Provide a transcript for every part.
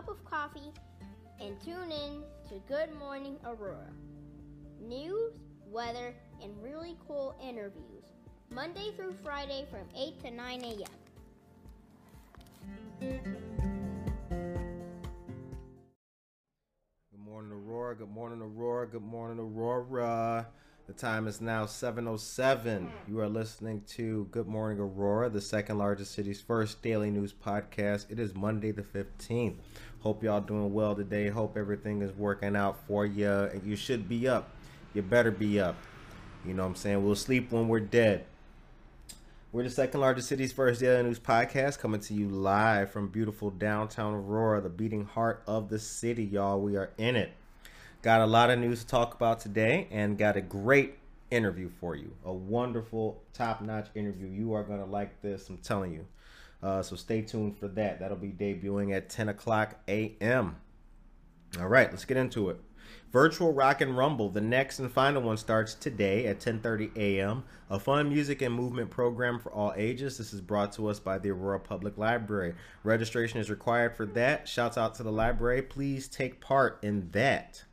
Cup of coffee and tune in to Good Morning Aurora. News, weather, and really cool interviews. Monday through Friday from 8 to 9 a.m. Good morning, Aurora. Good morning, Aurora. Good morning, Aurora. The time is now 7:07. You are listening to Good Morning Aurora, the second largest city's first daily news podcast. It is Monday the 15th. Hope y'all doing well today. Hope everything is working out for you. And you should be up. You better be up. You know what I'm saying? We'll sleep when we're dead. We're the second largest city's first daily news podcast coming to you live from beautiful downtown Aurora, the beating heart of the city, y'all. We are in it. Got a lot of news to talk about today and got a great interview for you. A wonderful, top notch interview. You are going to like this, I'm telling you. Uh, so stay tuned for that. That'll be debuting at 10 o'clock a.m. All right, let's get into it. Virtual Rock and Rumble, the next and final one starts today at 10:30 a.m. A fun music and movement program for all ages. This is brought to us by the Aurora Public Library. Registration is required for that. Shouts out to the library. Please take part in that.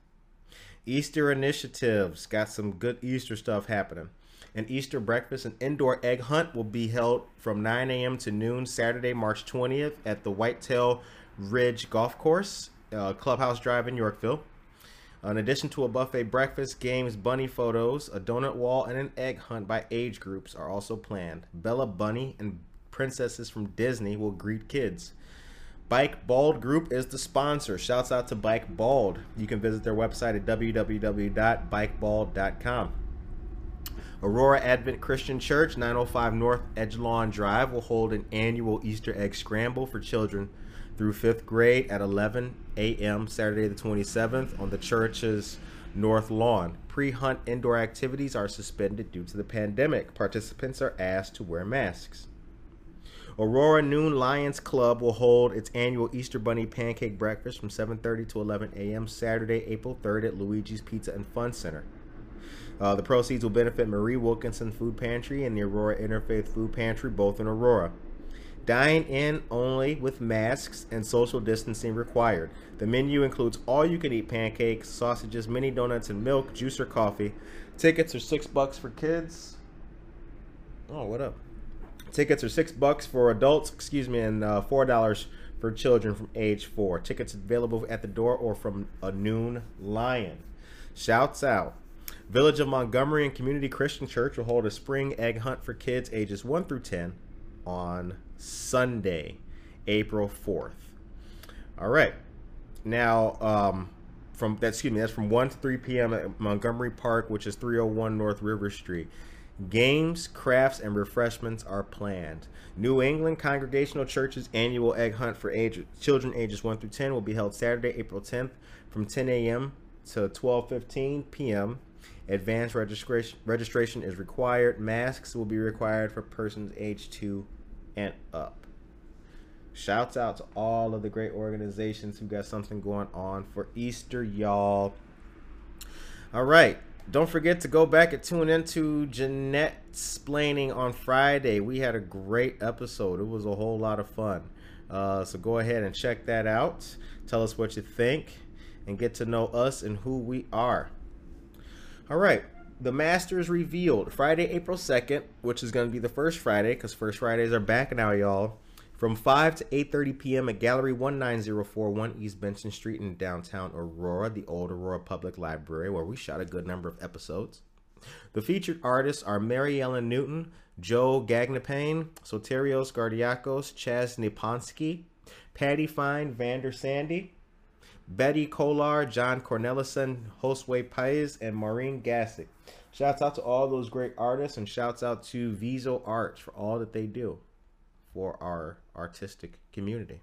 Easter initiatives got some good Easter stuff happening. An Easter breakfast and indoor egg hunt will be held from 9 a.m. to noon Saturday, March 20th at the Whitetail Ridge Golf Course, uh, Clubhouse Drive in Yorkville. In addition to a buffet breakfast, games, bunny photos, a donut wall, and an egg hunt by age groups are also planned. Bella Bunny and princesses from Disney will greet kids. Bike Bald Group is the sponsor. Shouts out to Bike Bald. You can visit their website at www.bikebald.com. Aurora Advent Christian Church, 905 North Edgelawn Drive, will hold an annual Easter egg scramble for children through fifth grade at 11 a.m. Saturday the 27th on the church's north lawn. Pre hunt indoor activities are suspended due to the pandemic. Participants are asked to wear masks. Aurora Noon Lions Club will hold its annual Easter Bunny Pancake Breakfast from 7:30 to 11 a.m. Saturday, April 3rd at Luigi's Pizza and Fun Center. Uh, the proceeds will benefit Marie Wilkinson Food Pantry and the Aurora Interfaith Food Pantry, both in Aurora. Dine in only with masks and social distancing required. The menu includes all you can eat pancakes, sausages, mini donuts, and milk, juice, or coffee. Tickets are six bucks for kids. Oh, what up? Tickets are six bucks for adults, excuse me, and uh, four dollars for children from age four. Tickets available at the door or from a noon lion. Shouts out. Village of Montgomery and Community Christian Church will hold a spring egg hunt for kids ages 1 through 10 on Sunday, April 4th. All right. Now, um, from that, excuse me, that's from 1 to 3 p.m. at Montgomery Park, which is 301 North River Street. Games, crafts, and refreshments are planned. New England Congregational Church's annual egg hunt for age, children ages 1 through 10 will be held Saturday, April 10th from 10 a.m. to 12:15 p.m. Advanced registration registration is required. Masks will be required for persons age 2 and up. Shouts out to all of the great organizations who got something going on for Easter, y'all. All right. Don't forget to go back and tune into Jeanette Splaining on Friday. We had a great episode. It was a whole lot of fun. Uh, so go ahead and check that out. Tell us what you think and get to know us and who we are. All right. The Master is revealed Friday, April 2nd, which is going to be the first Friday because first Fridays are back now, y'all. From 5 to 8:30 p.m. at Gallery 19041 East Benson Street in downtown Aurora, the old Aurora Public Library, where we shot a good number of episodes. The featured artists are Mary Ellen Newton, Joe Gagnapane, Soterios Gardiakos, Chaz Niponsky, Patty Fine, Vander Sandy, Betty Kolar, John Cornelison, Josue Paez, and Maureen Gassick. Shouts out to all those great artists and shouts out to Viso Arts for all that they do for our artistic community.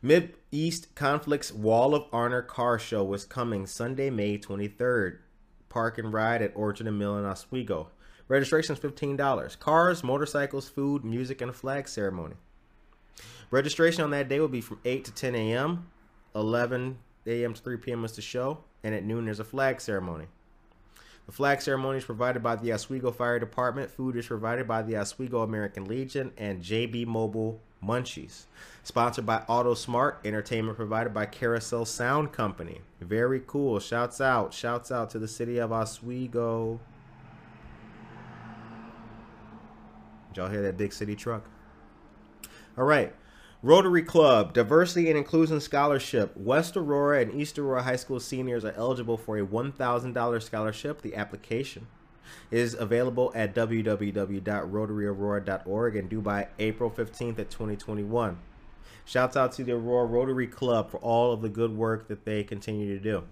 Mid East Conflicts Wall of Honor car show was coming Sunday, May 23rd. Park and ride at Orchard and Mill in Oswego. Registration is $15. Cars, motorcycles, food, music, and a flag ceremony. Registration on that day will be from 8 to 10 a.m. 11 a.m. to 3 p.m. is the show, and at noon there's a flag ceremony. The flag ceremony is provided by the Oswego Fire Department. Food is provided by the Oswego American Legion and JB Mobile Munchies. Sponsored by Auto Smart. Entertainment provided by Carousel Sound Company. Very cool. Shouts out. Shouts out to the city of Oswego. Did y'all hear that big city truck? All right. Rotary Club, Diversity and Inclusion Scholarship. West Aurora and East Aurora High School seniors are eligible for a $1,000 scholarship. The application is available at www.rotaryaurora.org and due by April 15th at 2021. Shouts out to the Aurora Rotary Club for all of the good work that they continue to do.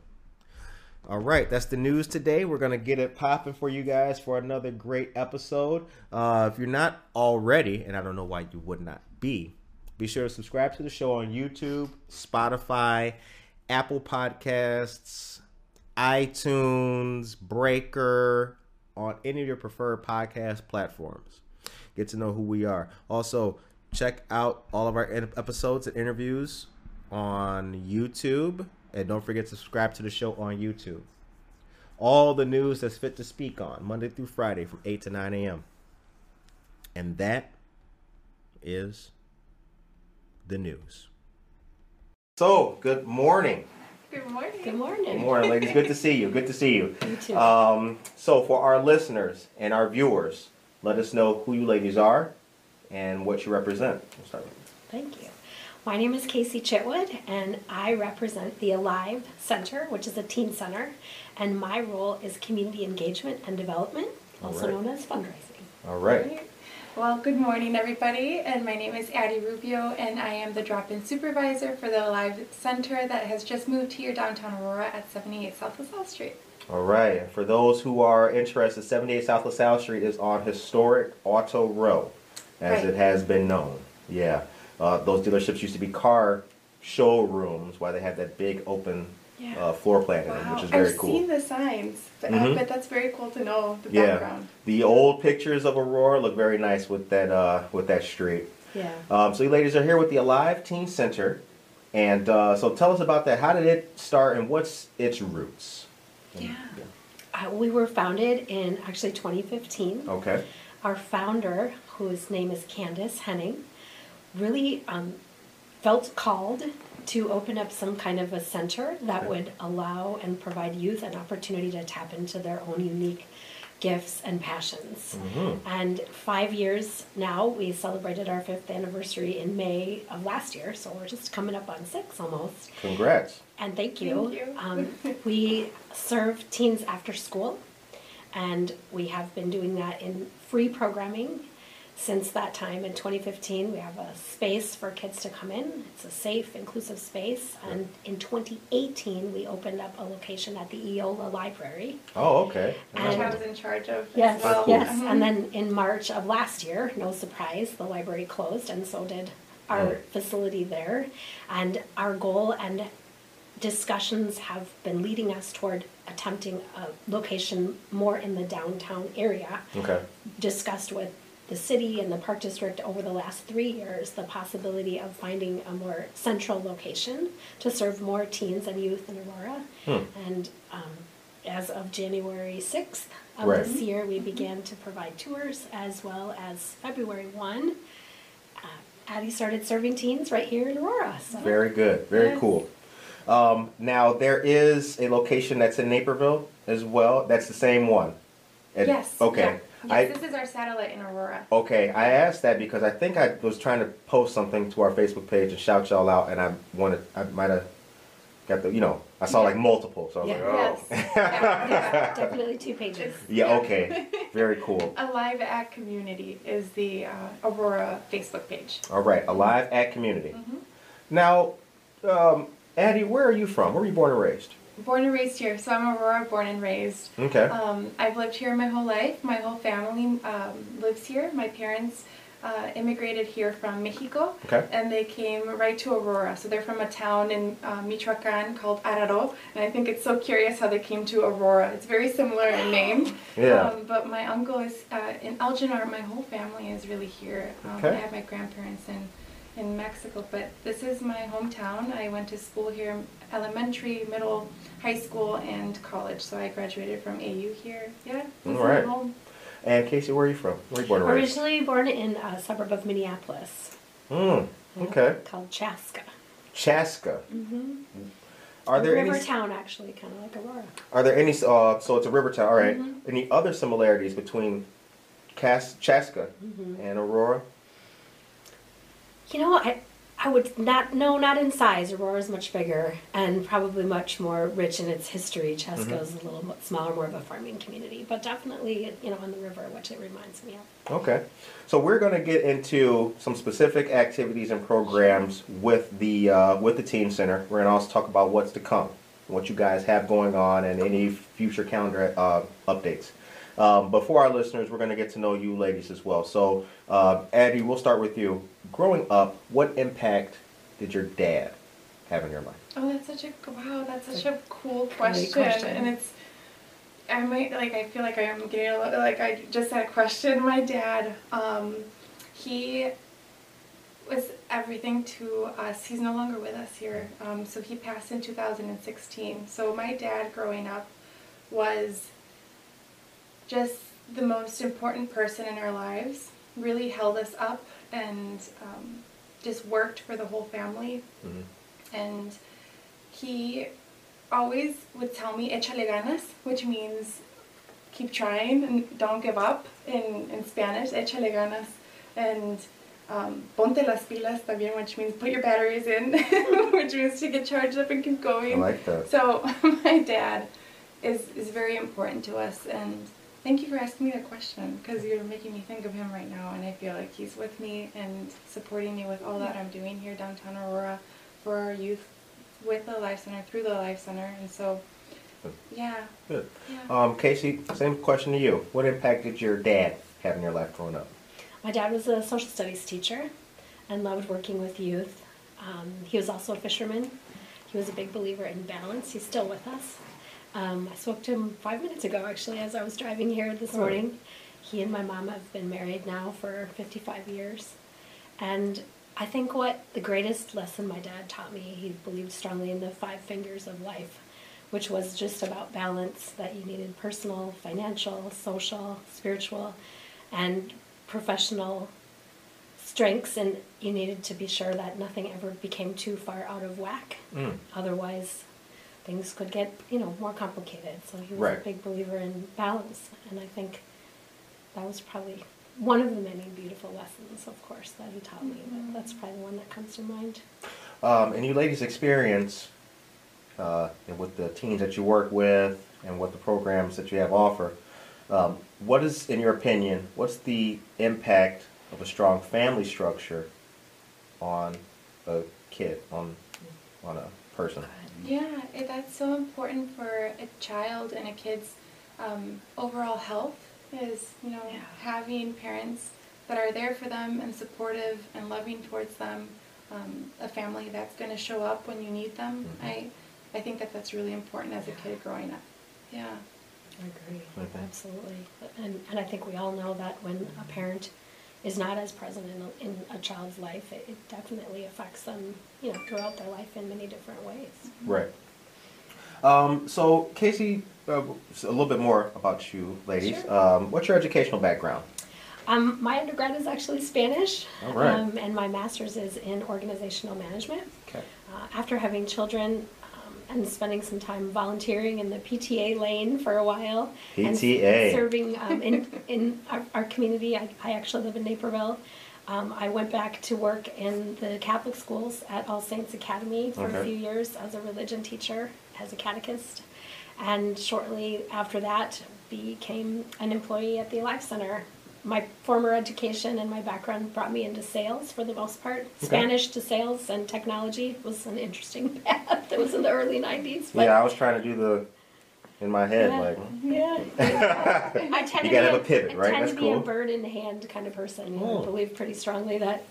All right, that's the news today. We're going to get it popping for you guys for another great episode. Uh, if you're not already, and I don't know why you would not be, be sure to subscribe to the show on YouTube, Spotify, Apple Podcasts, iTunes, Breaker, on any of your preferred podcast platforms. Get to know who we are. Also, check out all of our episodes and interviews on YouTube. And don't forget to subscribe to the show on YouTube. All the news that's fit to speak on Monday through Friday from 8 to 9 a.m. And that is the news. So, good morning. Good morning. Good morning. Good morning, ladies. Good to see you. Good to see you. You too. Um, so, for our listeners and our viewers, let us know who you ladies are and what you represent. We'll start with you. Thank you. My name is Casey Chitwood, and I represent the Alive Center, which is a teen center, and my role is community engagement and development, also Alright. known as fundraising. All right. Well, good morning, everybody. And my name is Addie Rubio, and I am the drop in supervisor for the Alive Center that has just moved here downtown Aurora at 78 South LaSalle Street. All right. For those who are interested, 78 South LaSalle Street is on historic Auto Row, as Right. it has been known. Yeah. Uh, those dealerships used to be car showrooms, why they had that big open Yeah. uh, floor plan in them, which is very cool. I've seen the signs, but, Mhm. uh, but that's very cool to know the yeah. background. The old pictures of Aurora look very nice with that uh, with that street. Yeah. Um, so you ladies are here with the Alive Teen Center, and uh, so tell us about that. How did it start, and what's its roots? Yeah. Uh, we were founded in actually 2015. Okay. Our founder, whose name is Candace Henning, really um, felt called to open up some kind of a center that would allow and provide youth an opportunity to tap into their own unique gifts and passions. Mhm. And five years now, we celebrated our fifth anniversary in May of last year, so we're just coming up on six almost. Congrats. And thank you. Thank you. Um, we serve teens after school, and we have been doing that in free programming since that time in 2015. We have a space for kids to come in. It's a safe, inclusive space. And in 2018, we opened up a location at the Eola Library. Oh, okay. Which I was in charge of Yes, as well. yes. Mhm. And then in March of last year, no surprise, the library closed, and so did our Mm. facility there. And our goal and discussions have been leading us toward attempting a location more in the downtown area. Okay. Discussed with the city and the park district over the last three years the possibility of finding a more central location to serve more teens and youth in Aurora. Hmm. And um, as of January 6th of Right. this year, we began to provide tours as well as February 1. Uh, Addie started serving teens right here in Aurora. So. Very good. Very Yes. cool. Um, now there is a location that's in Naperville as well. That's the same one. And- Yes. Okay. yeah. Yes, I this is our satellite in Aurora. okay. I asked that because I think I was trying to post something to our Facebook page and shout y'all out, and I wanted I might have got the you know I saw like multiple, so I was Yeah. like, oh. Yes. Yeah. Definitely two pages. Yeah. Okay. Very cool. Alive at Community is the uh, Aurora Facebook page. All right. Alive at community. Mhm. Now, um, Addie, where are you from? Where were you born and raised? Born and raised here, so I'm Aurora, born and raised. Okay. Um, I've lived here my whole life. My whole family um, lives here. My parents uh, immigrated here from Mexico, Okay. and they came right to Aurora. So they're from a town in uh, Michoacan called Araro, and I think it's so curious how they came to Aurora. It's very similar in name. Yeah. Um, but my uncle is uh, in Elginor. My whole family is really here. Um, Okay. I have my grandparents in in Mexico, but this is my hometown. I went to school here, elementary, middle, high school, and college. So I graduated from AU here. Yeah, this Alright. home. And Casey, where are you from? Where are you born and raised? Originally born in a suburb of Minneapolis. Mm, uh, okay. Called Chaska. Chaska. Mm-hmm. Are there River any? town, actually, kind of like Aurora. Are there any? Uh, so it's a river town. All right. Mhm. Any other similarities between Cas- Chaska Mm-hmm. and Aurora? You know, I I would not no, not in size. Aurora's much bigger and probably much more rich in its history. Chaska is a little mo- smaller, more of a farming community, but definitely you know on the river, which it reminds me of. Okay. So we're going to get into some specific activities and programs with the uh, with the Team center. We're going to also talk about what's to come, what you guys have going on, and any future calendar uh, updates. Um, but for our listeners, we're going to get to know you ladies as well. So, uh, Addie, we'll start with you. Growing up, what impact did your dad have in your life? Oh, that's such a wow. That's such a cool question, question. and it's. I might like. I feel like I am getting a little, like I just had a question. My dad, um, he was everything to us. He's no longer with us here. Um, so he passed in 2016. So my dad, growing up, was just the most important person in our lives. Really held us up and um, just worked for the whole family and he always would tell me échale ganas, which means keep trying and don't give up in, in Spanish, échale ganas, and um, ponte las pilas también, which means put your batteries in, which means to get charged up and keep going. I like that. So my dad is, is very important to us and thank you for asking me that question because you're making me think of him right now and I feel like he's with me and supporting me with all that I'm doing here downtown Aurora for our youth with the Alive Center, through the Alive Center and so yeah. Good. Yeah. Um, Casey, same question to you. What impact did your dad have in your life growing up? My dad was a social studies teacher and loved working with youth. Um, he was also a fisherman. He was a big believer in balance. He's still with us. Um, I spoke to him five minutes ago, actually, as I was driving here this morning. He and my mom have been married now for 55 years. And I think what the greatest lesson my dad taught me, he believed strongly in the five fingers of life, which was just about balance that you needed personal, financial, social, spiritual, and professional strengths, and you needed to be sure that nothing ever became too far out of whack. Mm. Otherwise, things could get you know more complicated. So he was Right. a big believer in balance, and I think that was probably one of the many beautiful lessons, of course, that he taught me. But that's probably the one that comes to mind. Um, and you ladies' experience uh, and with the teens that you work with and what the programs that you have offer, um, what is, in your opinion, what's the impact of a strong family structure on a kid, on on a person? Yeah, it, that's so important for a child and a kid's um, overall health is, you know, Yeah. having parents that are there for them and supportive and loving towards them, um, a family that's going to show up when you need them. Mhm. I, I think that that's really important as a kid growing up. Yeah. I agree, Mhm. absolutely. And, and I think we all know that when a parent is not as present in a, in a child's life, it, it definitely affects them, you know, throughout their life in many different ways. Right. Um, so, Casey, uh, a little bit more about you, ladies. Sure. Um, what's your educational background? Um, my undergrad is actually Spanish, All right. um, and my master's is in organizational management. Okay. Uh, after having children and spending some time volunteering in the PTA lane for a while, and PTA. serving um, in in our, our community, I, I actually live in Naperville. Um, I went back to work in the Catholic schools at All Saints Academy for Okay. a few years as a religion teacher, as a catechist, and shortly after that became an employee at the Alive Center my former education and my background brought me into sales for the most part. Spanish to sales and technology was an interesting path. It was in the early '90s. But yeah, I was trying to do the in my head yeah, like yeah. I tend You to gotta have a pivot, right? I tend That's to be a bird in the hand kind of person. You Oh. I believe pretty strongly that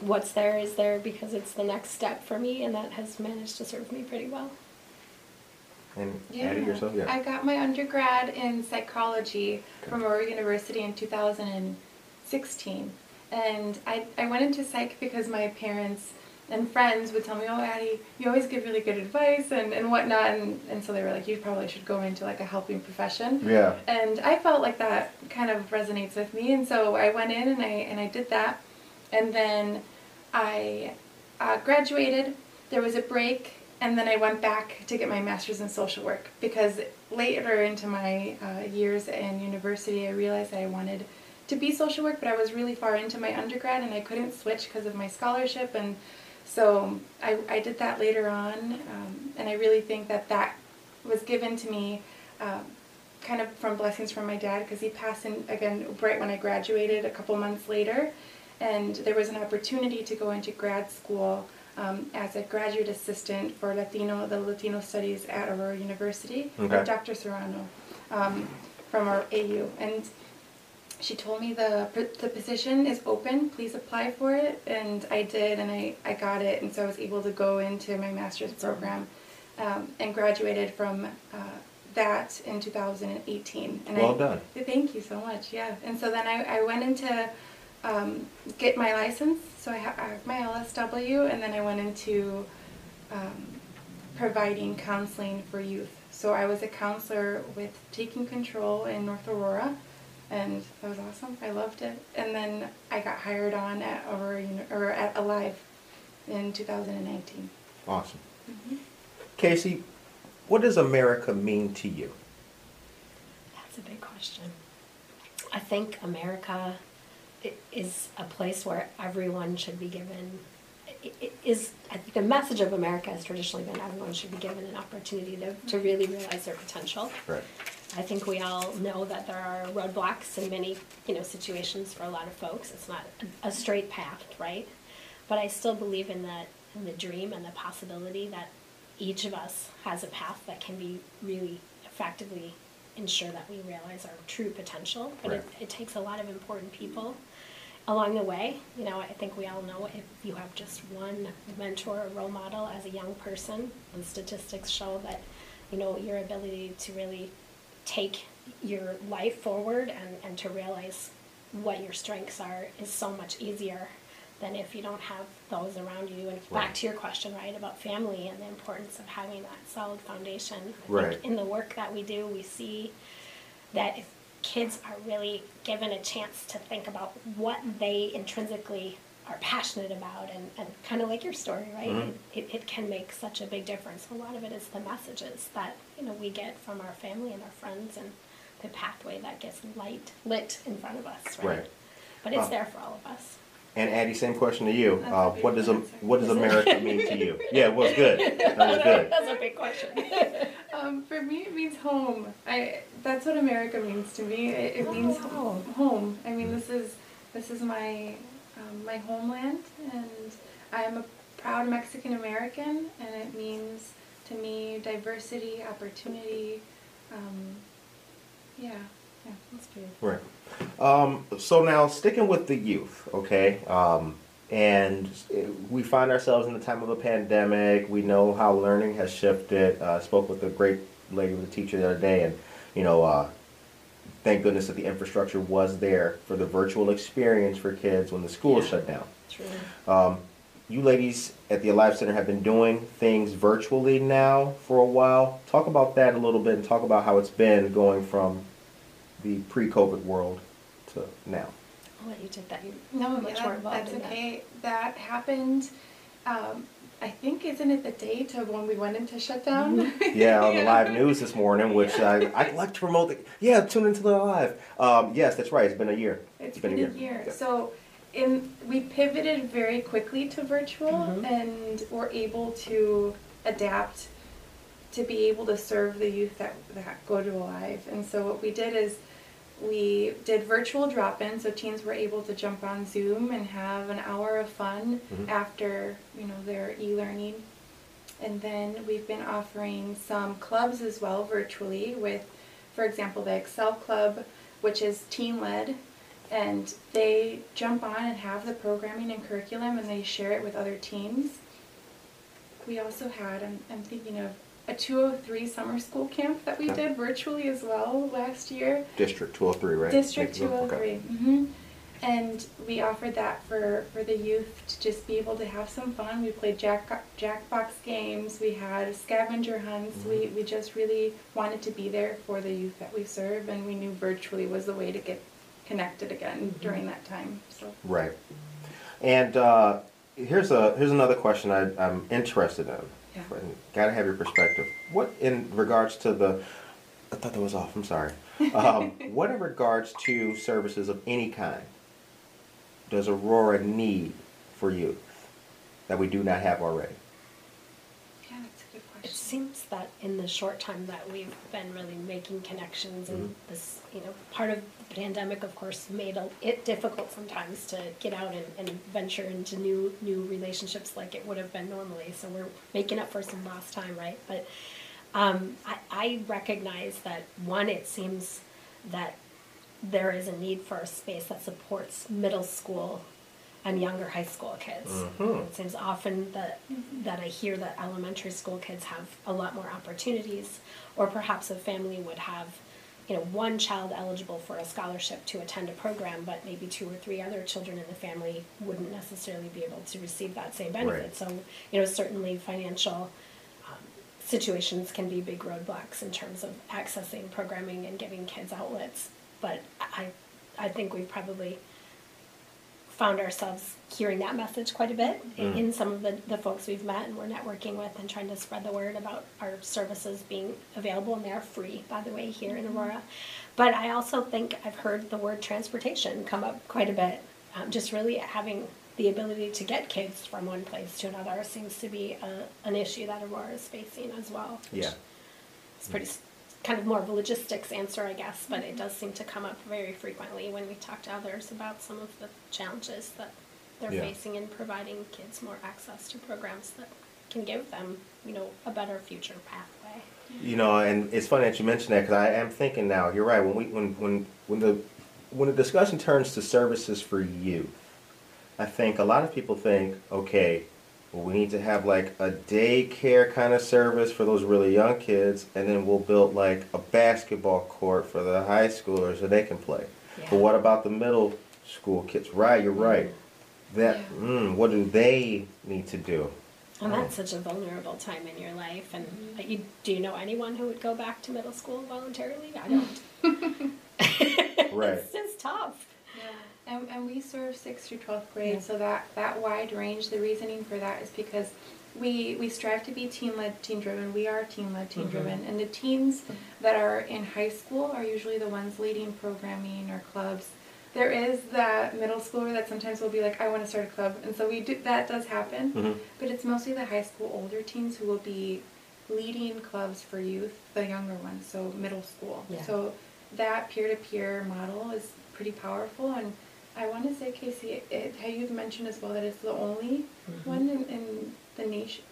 what's there is there because it's the next step for me, and that has managed to serve me pretty well. And Addie yourself, yeah. I got my undergrad in psychology from Aurora University in 2016. And I, I went into psych because my parents and friends would tell me, oh, Addie, you always give really good advice and, and whatnot. And, and so they were like, you probably should go into like a helping profession. yeah. And I felt like that kind of resonates with me, and so I went in and I and I did that, and then I uh, graduated. There was a break, and then I went back to get my master's in social work because later into my uh, years in university, I realized that I wanted to be social work, but I was really far into my undergrad, and I couldn't switch because of my scholarship, and so I, I did that later on, um, and I really think that that was given to me. Um, kind of from blessings from my dad because he passed in again right when I graduated a couple months later, and there was an opportunity to go into grad school um, as a graduate assistant for Latino the Latino studies at Aurora University Okay. with Dr. Serrano um, from our AU and. She told me the the position is open. Please apply for it, and I did, and I, I got it, and so I was able to go into my master's program, um, and graduated from uh, that in 2018. And Well I, done. Thank you so much. Yeah, and so then I, I went into um, get my license. So I, ha- I have my LSW, and then I went into um, providing counseling for youth. So I was a counselor with Taking Control in North Aurora, and that was awesome. I loved it. And then I got hired on at Aurora Uni- or at Alive in 2019. Awesome. Casey, what does America mean to you? That's a big question. I think America i- is a place where everyone should be given. Is I think the message of America has traditionally been everyone should be given an opportunity to, to really realize their potential. Right. I think we all know that there are roadblocks in many, you know, situations for a lot of folks. It's not a, a straight path, right? But I still believe in the in the dream and the possibility that each of us has a path that can be really effectively ensure that we realize our true potential. But Right. it, it takes a lot of important people along the way. You know, I think we all know if you have just one mentor or role model as a young person, the statistics show that, you know, your ability to really take your life forward and, and to realize what your strengths are is so much easier than if you don't have those around you. And Right. back to your question, right, about family and the importance of having that solid foundation. I Right. in the work that we do, we see that if kids are really given a chance to think about what they intrinsically are passionate about and, and kind of like your story right Mhm. it, it can make such a big difference a lot of it is the messages that you know we get from our family and our friends and the pathway that gets light lit in front of us right, Right. but it's Um, there for all of us And Addie, same question to you. Uh, what does answer. what does America mean to you? Yeah, it was good. That was good. that's a big question Um, for me, it means home. I that's what America means to me. It, it means Oh. ho- home. I mean, this is this is my um, my homeland, and I am a proud Mexican American, and it means to me diversity, opportunity. Um, yeah, yeah. that's Right. Um, so now, sticking with the youth, okay, um, and we find ourselves in the time of a pandemic. We know how learning has shifted. Uh, I spoke with a great lady with a teacher the other day, and you know, uh, thank goodness that the infrastructure was there for the virtual experience for kids when the school Yeah. shut down. truly Um, you ladies at the Alive Center have been doing things virtually now for a while. Talk about that a little bit and talk about how it's been going from the pre-COVID world to now. I'll let you take that you No, much yeah, more involved that's in that. okay. That happened. Um, I think isn't it the date of when we went into shutdown? Mm-hmm. Yeah, on the live news this morning, which I, I like to promote. The, yeah, tune into the live. Um, yes, that's right. It's been a year. It's been a year. So, in we pivoted very quickly to virtual, Mhm. and were able to adapt to be able to serve the youth that that go to Alive. And so what we did is we did virtual drop-in, so teens were able to jump on Zoom and have an hour of fun Mhm. after you know their e-learning. And then we've been offering some clubs as well virtually with, for example, the Excel Club, which is teen-led, and they jump on and have the programming and curriculum and they share it with other teams. We also had, I'm, I'm thinking of a 203 summer school camp that we Okay. did virtually as well last year. District 203, right? District Thank you. Okay. 203. hmm And we offered that for, for the youth to just be able to have some fun. We played jack jackbox games. We had scavenger hunts. We, we just really wanted to be there for the youth that we serve, and we knew virtually was the way to get connected again during that time. So Right. And uh, here's a here's another question I, I'm interested in. Yeah. Gotta have your perspective. What in regards to the? I thought that was off. I'm sorry. Um, what in regards to services of any kind does Aurora need for youth that we do not have already? yeah, that's a good It question. Seems that in the short time that we've been really making connections and Mhm. this, you know, part of the pandemic, of course, made it difficult sometimes to get out and, and venture into new new relationships like it would have been normally. So we're making up for some lost time, right? But um, I, I recognize that one, it seems that there is a need for a space that supports middle school and younger high school kids. Mhm. It seems often that that I hear that elementary school kids have a lot more opportunities, or perhaps a family would have, you know, one child eligible for a scholarship to attend a program, but maybe two or three other children in the family wouldn't necessarily be able to receive that same benefit. Right. So, you know, certainly financial um, situations can be big roadblocks in terms of accessing programming and giving kids outlets. But I, I think we've probably found ourselves hearing that message quite a bit in, Mm. in some of the, the folks we've met and we're networking with and trying to spread the word about our services being available and they're free by the way here in aurora but i also think i've heard the word transportation come up quite a bit um, just really having the ability to get kids from one place to another seems to be a, an issue that aurora is facing as well Yeah. it's pretty s- kind of more of a logistics answer, I guess, but it does seem to come up very frequently when we talk to others about some of the challenges that they're Yeah. facing in providing kids more access to programs that can give them, you know, a better future pathway. You know, and it's funny that you mentioned that because I am thinking now. You're right. When we when when when the when the discussion turns to services for youth, I think a lot of people think, okay, well, we need to have like a daycare kind of service for those really young kids, and then we'll build like a basketball court for the high schoolers so they can play. Yeah. But what about the middle school kids? Right, you're right. That Yeah. mm, what do they need to do? And that's such a vulnerable time in your life. And uh, you, do you know anyone who would go back to middle school voluntarily? I don't. Right. it's just tough. And, and we serve sixth through twelfth grade, Yeah. so that, that wide range, the reasoning for that is because we, we strive to be team-led, team-driven. we are team-led, team-driven. and the teens that are in high school are usually the ones leading programming or clubs. There is that middle schooler that sometimes will be like, I want to start a club, and so we do, that does happen, Mhm. but it's mostly the high school older teens who will be leading clubs for youth, the younger ones, so middle school. Yeah. So that peer-to-peer model is pretty powerful, and I want to say, Casey, it, how you've mentioned as well that it's the only one in, in the nation.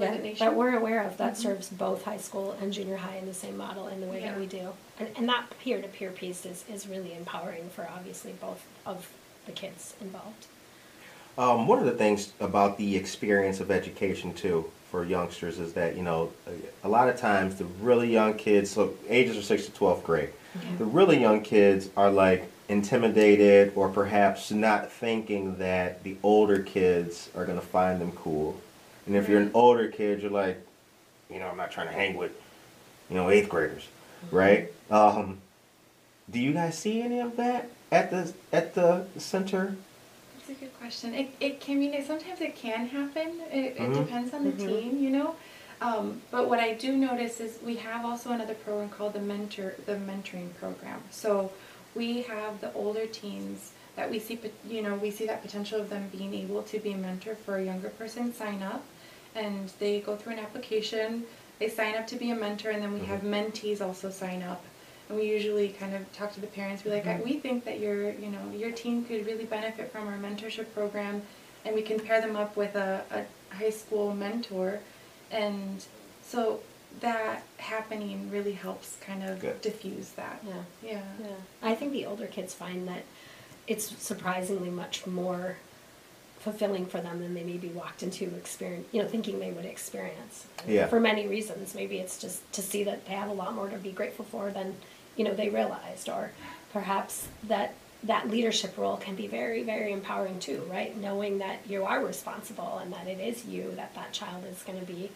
Yeah, it nation? that we're aware of. That Mhm. serves both high school and junior high in the same model in the way that we do. And, and that peer-to-peer piece is, is really empowering for obviously both of the kids involved. Um, one of the things about the experience of education too for youngsters is that you know a, a lot of times the really young kids, so ages are six to twelfth grade, the really young kids are like intimidated or perhaps not thinking that the older kids are gonna find them cool, and if you're an older kid, you're like, you know, I'm not trying to hang with, you know, eighth graders, right? Um, do you guys see any of that at the at the center? That's a good question. It, it can mean sometimes it can happen. It, it Mhm. depends on the Mhm. team, you know. Um, but what I do notice is we have also another program called the mentor the mentoring program. So we have the older teens that we see, you know, we see that potential of them being able to be a mentor for a younger person. Sign up, and they go through an application. They sign up to be a mentor, and then we mm-hmm. have mentees also sign up. and we usually kind of talk to the parents, be like, I- we think that your, you know, your teen could really benefit from our mentorship program, and we can pair them up with a, a high school mentor, and so that happening really helps kind of Good. diffuse that. Yeah. Yeah. Yeah. I think the older kids find that it's surprisingly much more fulfilling for them than they maybe walked into experience, you know, thinking they would experience. Yeah. For many reasons. Maybe it's just to see that they have a lot more to be grateful for than, you know, they realized or perhaps that that leadership role can be very very empowering too, right? Knowing that you are responsible and that it is you that that child is going to be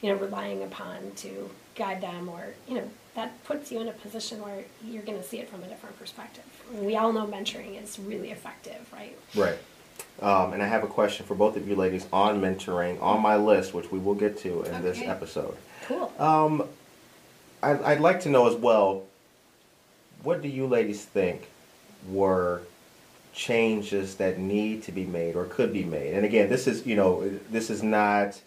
you know, relying upon to guide them or, you know, that puts you in a position where you're going to see it from a different perspective. I we all know mentoring is really effective, right? Right. Um, and I have a question for both of you ladies on mentoring on my list, which we will get to in this episode. Cool. Um, I'd, I'd like to know as well, what do you ladies think were changes that need to be made or could be made? And again, this is, you know, this is not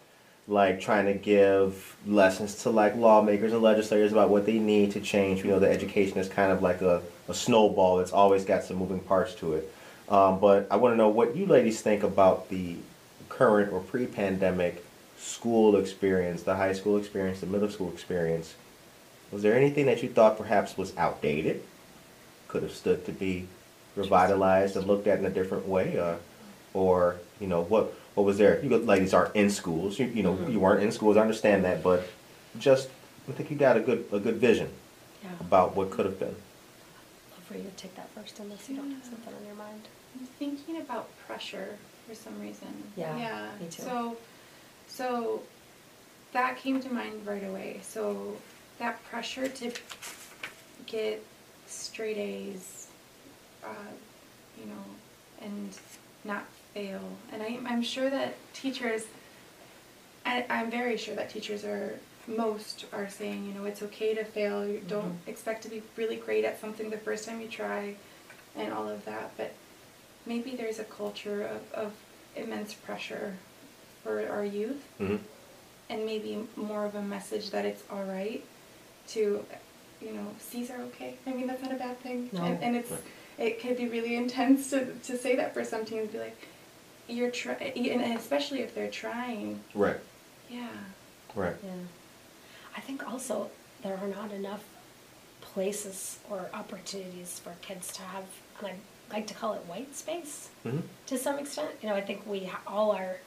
like trying to give lessons to like lawmakers and legislators about what they need to change. You know, the education is kind of like a, a snowball that's always got some moving parts to it. Um, but I want to know what you ladies think about the current or pre-pandemic school experience, the high school experience, the middle school experience. Was there anything that you thought perhaps was outdated, could have stood to be revitalized and looked at in a different way, uh, or you know what what was there? You got- ladies are in schools, you, you know you weren't in schools. I understand that, but just I think you got a good a good vision Yeah. about what could have been. i love for you to take that first unless you don't have something on your mind. I'm thinking about pressure for some reason. Yeah, Yeah. me too. So, so that came to mind right away. So that pressure to get straight A's, uh, you know, and not fail. And I, I'm sure that teachers, I, I'm very sure that teachers are, most are saying, you know, it's okay to fail. You don't expect to be really great at something the first time you try and all of that. But maybe there's a culture of, of immense pressure for our youth Mm-hmm. and maybe more of a message that it's all right to, you know, C's are okay. I mean, that's not a bad thing. No. And, and it's, it can be really intense to, to say that for some teens, be like, you're trying, and especially if they're trying. Right. Yeah. Right. Yeah. I think also there are not enough places or opportunities for kids to have, and I like to call it white space Mm-hmm. to some extent. You know, I think we all are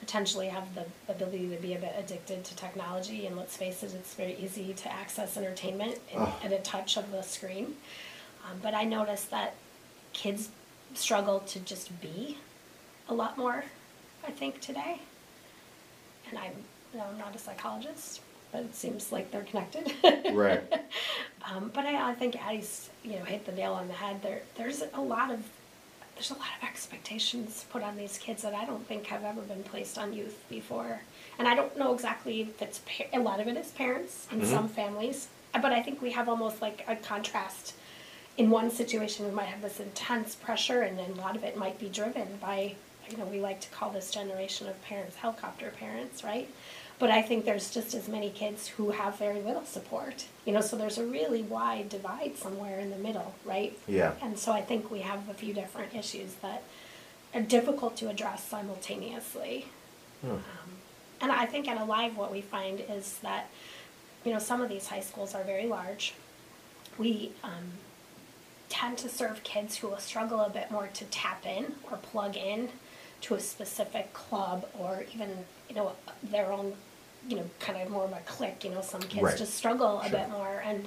potentially have the ability to be a bit addicted to technology, and let's face it, it's very easy to access entertainment in, Ugh. at a touch of the screen. Um, but I noticed that kids struggle to just be a lot more, I think, today. And I'm, you know, I'm not a psychologist, but it seems like they're connected. Right. Um, but I, I think Addie's, you know, hit the nail on the head. There, there's a lot of, there's a lot of expectations put on these kids that I don't think have ever been placed on youth before. And I don't know exactly if it's a lot of it is parents in Mhm. some families, but I think we have almost like a contrast. In one situation, we might have this intense pressure, and then a lot of it might be driven by, you know, we like to call this generation of parents helicopter parents, right? But I think there's just as many kids who have very little support. You know, so there's a really wide divide somewhere in the middle, right? Yeah. And so I think we have a few different issues that are difficult to address simultaneously. Hmm. Um, and I think at Alive, what we find is that, you know, some of these high schools are very large. We um, tend to serve kids who will struggle a bit more to tap in or plug in to a specific club or even, you know, their own, you know, kind of more of a clique. You know, some kids Right. just struggle a Sure. bit more. And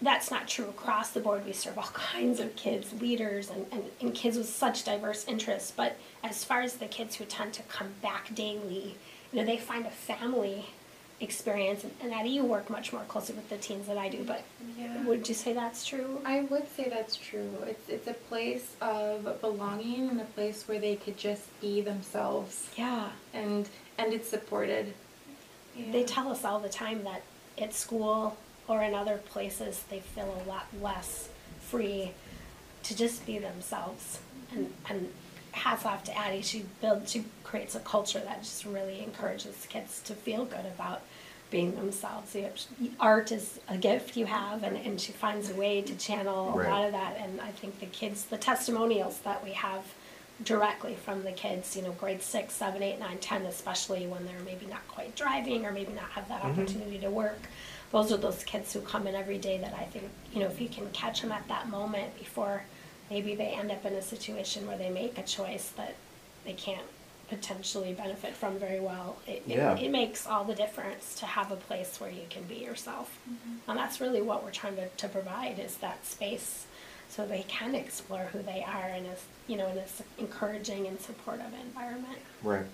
that's not true across the board. We serve all kinds of kids, leaders, and, and, and kids with such diverse interests. But as far as the kids who tend to come back daily, you know, they find a family experience. And, and Addie, you work much more closely with the teens than I do, but Yeah. would you say that's true? I would say that's true. It's it's a place of belonging and a place where they could just be themselves yeah. and and it's supported. They tell us all the time that at school or in other places they feel a lot less free to just be themselves. And and hats off to Addie. She builds she creates a culture that just really encourages kids to feel good about being themselves. You know, art is a gift you have, and, and she finds a way to channel a Right. lot of that. And I think the kids, the testimonials that we have directly from the kids, you know, grade six, seven, eight, nine, ten, especially when they're maybe not quite driving or maybe not have that Mm-hmm. opportunity to work. Those are those kids who come in every day that I think, you know, if you can catch them at that moment before maybe they end up in a situation where they make a choice that they can't potentially benefit from very well, it, Yeah. it, it makes all the difference to have a place where you can be yourself. Mm-hmm. And that's really what we're trying to, to provide is that space so they can explore who they are in a, you know, in a s- encouraging and supportive environment. Right.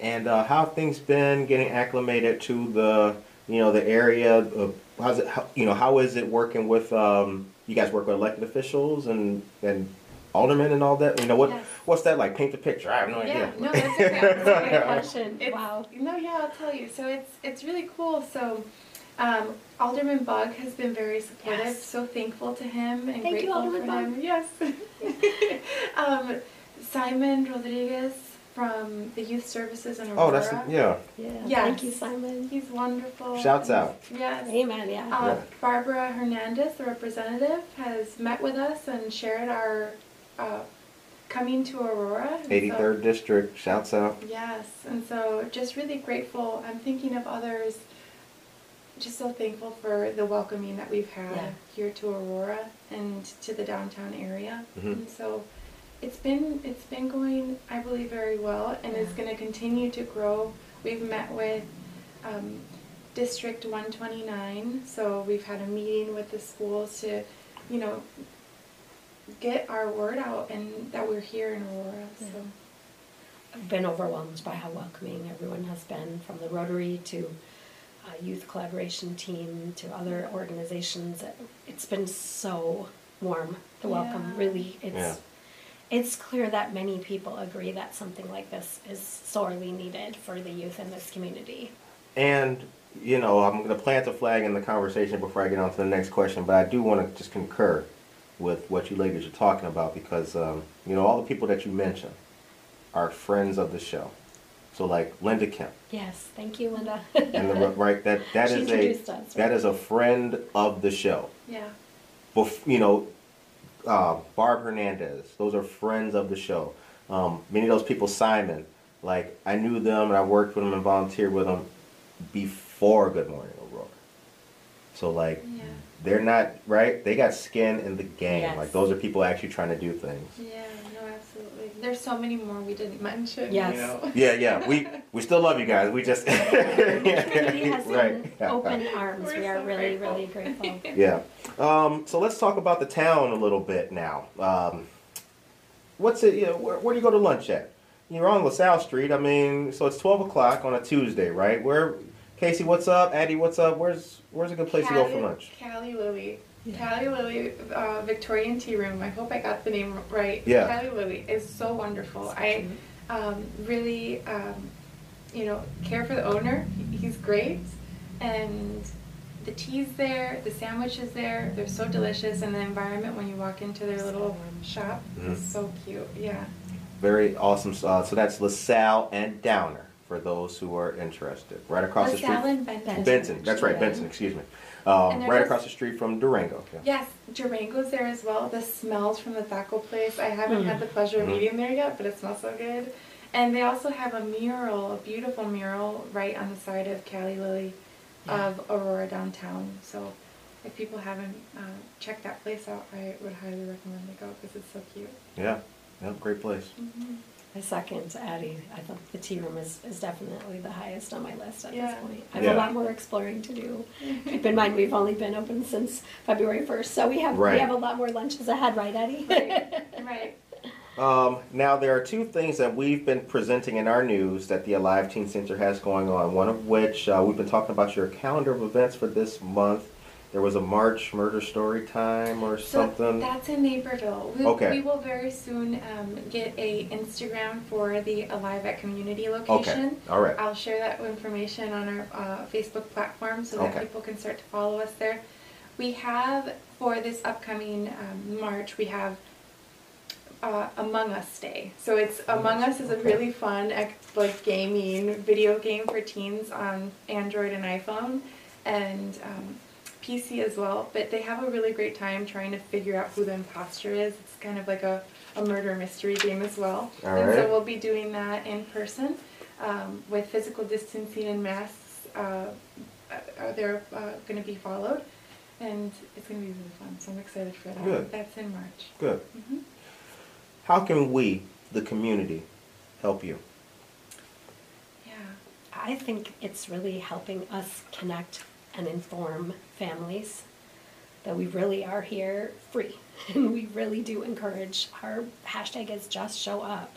And uh, how have things been getting acclimated to the, you know, the area? Of, how's it, how, you know, how is it working with, um, you guys work with elected officials and, and aldermen and all that? You know, what Yes. what's that like? Paint the picture. I have no Yeah, idea. no, that's okay. That's okay. Great question. It's, wow. No, yeah, I'll tell you. So it's it's really cool. So um, Alderman Bugg has been very supportive. Yes. So thankful to him and Thank you, grateful Alderman for Bugg. him. Yes. um, Simon Rodriguez from the Youth Services in Aurora. Oh, that's, yeah. Yeah. Yes. Thank you, Simon. He's wonderful. Shouts out. Yes. Amen. Yeah. Uh, Yeah. Barbara Hernandez, the representative, has met with us and shared our uh, coming to Aurora. And so- 83rd District. Shouts out. Yes, and so just really grateful. I'm thinking of others. Just so thankful for the welcoming that we've had Yeah. here to Aurora and to the downtown area. Mhm. And so it's been it's been going, I believe, very well, and is Yeah. going to continue to grow. We've met with um, District 129, so we've had a meeting with the schools to, you know, get our word out and that we're here in Aurora. So. Yeah. I've been overwhelmed by how welcoming everyone has been, from the Rotary to uh, youth collaboration team to other organizations. It's been so warm. The welcome, really, it's Yeah. it's clear that many people agree that something like this is sorely needed for the youth in this community. And, you know, I'm going to plant a flag in the conversation before I get on to the next question, but I do want to just concur with what you ladies are talking about because, um, you know, all the people that you mentioned are friends of the show. So, like Linda Kemp, Yes, thank you, Linda. and the right that that is a us, right? is a friend of the show. Yeah. Bef- you know, uh, Barb Hernandez. Those are friends of the show. Um, many of those people, Simon, like I knew them and I worked with them and volunteered with them before Good Morning Aurora. So like Yeah. They're not right. They got skin in the game. Yes. Like those are people actually trying to do things. Yeah, no, absolutely. There's so many more we didn't mention. Yes. You know? Yeah, yeah. We we still love you guys. We just The community has right. been open arms. We're we are so really, grateful. really grateful. Yeah. Um, so let's talk about the town a little bit now. Um, what's it? You know, where, where do you go to lunch at? You're on LaSalle Street. I mean, so it's 12 o'clock on a Tuesday, right? Where, Casey, what's up? Addie, what's up? Where's Where's a good place to go for lunch? Cali Lily. Yeah. Cali Lily uh, Victorian Tea Room. I hope I got the name right. Yeah. Cali Lily is so wonderful. I um, really, um, you know, care for the owner. He's great. And the tea's there, the sandwich is there. They're so delicious. And the environment when you walk into their little shop Mhm. is so cute. Yeah. Very awesome. Uh, so that's LaSalle and Downer for those who are interested. Right across the street. and Benton. Benson. That's right, Yeah. Benson. Excuse me. Um, right across the street from Durango. Yeah. Yes, Durango's there as well. The smells from the taco place. I haven't had the pleasure of Mhm. eating there yet, but it smells so good. And they also have a mural, a beautiful mural, right on the side of Cali Lily Yeah. of Aurora downtown. So if people haven't uh, checked that place out, I would highly recommend they go because it's so cute. Yeah. Yeah. Great place. I second Addie. I thought the tea room is, is definitely the highest on my list at Yeah. this point. I have Yeah. a lot more exploring to do. Keep in mind we've only been open since February first, so we have Right. we have a lot more lunches ahead, right, Addie? right. right. Um, now, there are two things that we've been presenting in our news that the Alive Teen Center has going on. One of which uh, we've been talking about your calendar of events for this month. There was a March murder story time or So something. that's in Naperville. We, Okay. we will very soon um, get a Instagram for the Alive at Community location. Okay. All right. I'll share that information on our uh, Facebook platform so that Okay. people can start to follow us there. We have for this upcoming um, March, we have uh, Among Us Day. So it's Among Us is a really fun like gaming video game for teens on Android and iPhone, and um, PC as well. But they have a really great time trying to figure out who the imposter is. It's kind of like a, a murder mystery game as well. All and right. so we'll be doing that in person um, with physical distancing and masks. Uh, uh, they're uh, going to be followed, and it's going to be really fun. So I'm excited for that. Good. That's in March. Good. hmm How can we, the community, help you? Yeah. I think it's really helping us connect and inform families that we really are here free. And we really do encourage our hashtag is just show up.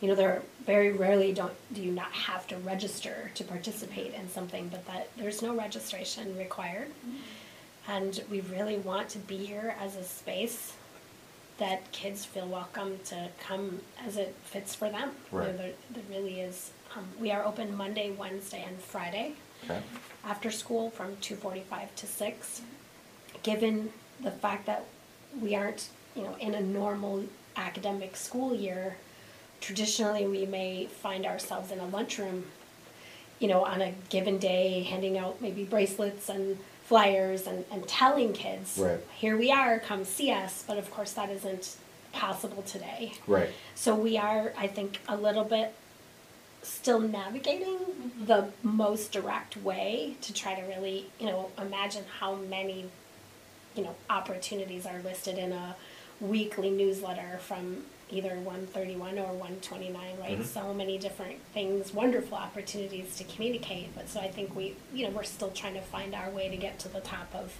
You know, there very rarely don't do you not have to register to participate in something, but that there's no registration required. Mm-hmm. And we really want to be here as a space that kids feel welcome to come as it fits for them. You know, Right. there, there really is. Um, we are open Monday, Wednesday, and Friday Okay. after school from 2:45 to 6. Given the fact that we aren't, you know, in a normal academic school year, traditionally we may find ourselves in a lunchroom, you know, on a given day, handing out maybe bracelets and flyers and, and telling kids, Right. here we are, come see us. But of course, that isn't possible today. Right. So we are, I think, a little bit still navigating the most direct way to try to really, you know, imagine how many, you know, opportunities are listed in a weekly newsletter from either 131 or 129, right? Mm-hmm. So many different things, wonderful opportunities to communicate. But so I think we, you know, we're still trying to find our way to get to the top of,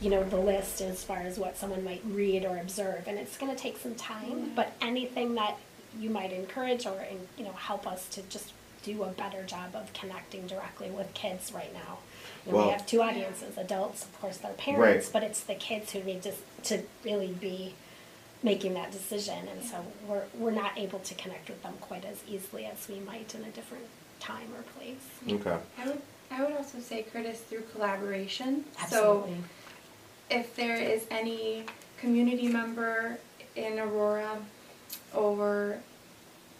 you know, the list as far as what someone might read or observe. And it's going to take some time, but anything that you might encourage or, you know, help us to just do a better job of connecting directly with kids right now. You know, Well- we have two audiences, adults, of course, their parents, Right. but it's the kids who need to, to really be making that decision. And so we're, we're not able to connect with them quite as easily as we might in a different time or place. Okay. I would I would also say Curtis through collaboration. Absolutely. So if there is any community member in Aurora or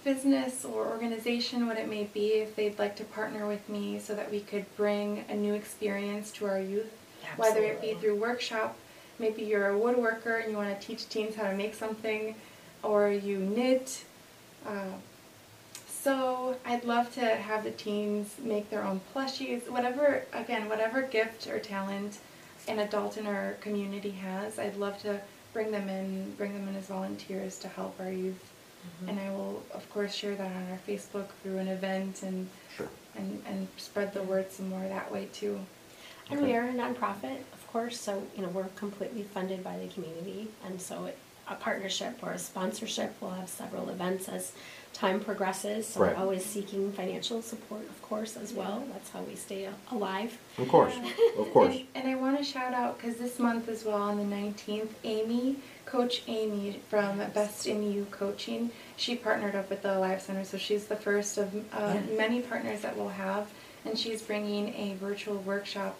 business or organization, what it may be, if they'd like to partner with me so that we could bring a new experience to our youth, whether it be through workshop, maybe you're a woodworker and you want to teach teens how to make something, or you knit. Uh, so I'd love to have the teens make their own plushies, whatever, again, whatever gift or talent an adult in our community has, I'd love to bring them in, bring them in as volunteers to help our youth. Mm-hmm. And I will, of course, share that on our Facebook through an event and, Sure. and, and spread the word some more that way too. And Okay. we are a nonprofit, of course, so, you know, we're completely funded by the community. And so it, a partnership or a sponsorship, we'll have several events as time progresses. So Right. we're always seeking financial support, of course, as well. That's how we stay alive. Of course. Of course. And, and I want to shout out because this month as well, on the 19th, Amy, Coach Amy from Best in You Coaching, she partnered up with the Alive Center. So she's the first of uh, Yeah. many partners that we'll have. And she's bringing a virtual workshop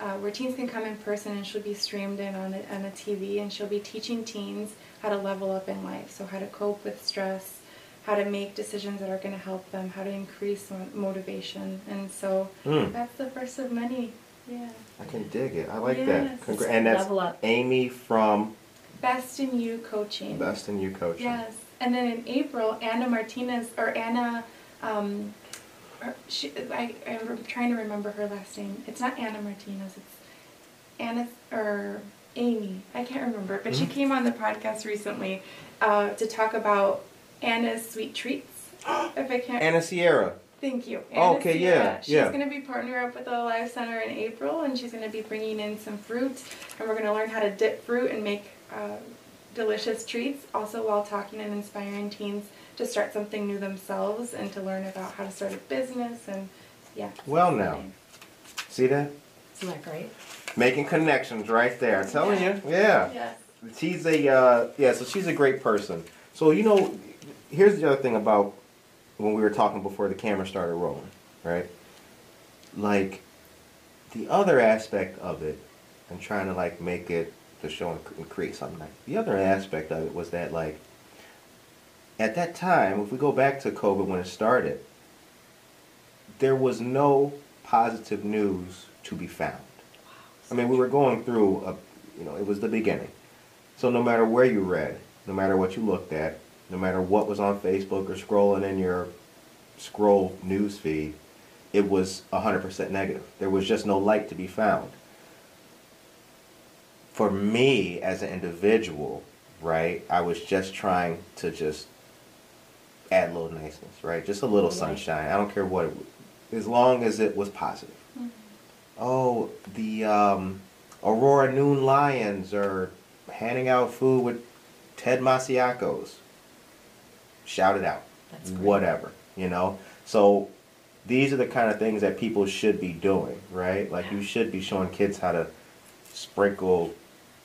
uh, where teens can come in person and she'll be streamed in on a, on a TV. And she'll be teaching teens how to level up in life. So, how to cope with stress, how to make decisions that are going to help them, how to increase motivation. And so Mm. that's the first of many. Yeah. I can dig it. I like Yes. that. Congra- and that's Level up. Amy from Best in You Coaching. Best in You Coaching. Yes. And then in April, Anna Martinez, or Anna, um, or she, I, I'm trying to remember her last name. It's not Anna Martinez, it's Anna, or Amy. I can't remember. But she Mhm. came on the podcast recently uh, to talk about Anna's Sweet Treats. if I can't. Anna Sierra. Thank you. Oh, Anna okay, Sierra. yeah, She's yeah. going to be partner up with the Live Center in April, and she's going to be bringing in some fruit, and we're going to learn how to dip fruit and make uh, delicious treats. Also, while talking and inspiring teens to start something new themselves and to learn about how to start a business and yeah. Well, now. See that? Isn't that great? Making connections right there. I'm telling you. Yeah. Yes. She's a uh, yeah, so she's a great person. So you know, here's the other thing about when we were talking before the camera started rolling, right? Like the other aspect of it, and trying to like make it the show inc- increase. I'm like the other aspect of it was that like at that time, if we go back to COVID when it started, there was no positive news to be found. I mean, we were going through a, you know, it was the beginning. So no matter where you read, no matter what you looked at, no matter what was on Facebook or scrolling in your scroll news feed, it was 100% negative. There was just no light to be found. For me as an individual, right, I was just trying to just add a little niceness, right? Just a little sunshine. I don't care what it as long as it was positive. Oh, the um, Aurora Noon Lions are handing out food with Ted Mesiacos. Shout it out. Whatever, you know? So these are the kind of things that people should be doing, right? Like you should be showing kids how to sprinkle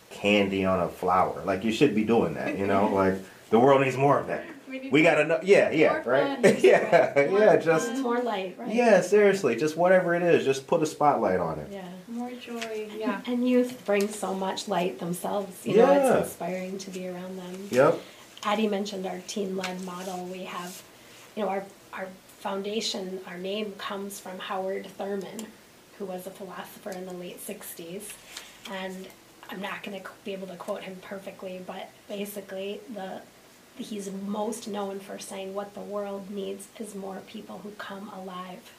candy on a flower. Like you should be doing that, you know? like the world needs more of that. We We gotta know, yeah, yeah, More right? fun. yeah, More yeah, just, fun, more light, right? yeah, seriously, just whatever it is, just put a spotlight on it. Yeah. more joy. Yeah. And youth bring so much light themselves. You know, it's inspiring to be around them. Yep. Addie mentioned our teen-led model. We have, you know, our our foundation, our name comes from Howard Thurman, who was a philosopher in the late '60s, and I'm not going to be able to quote him perfectly, but basically the he's most known for saying what the world needs is more people who come alive.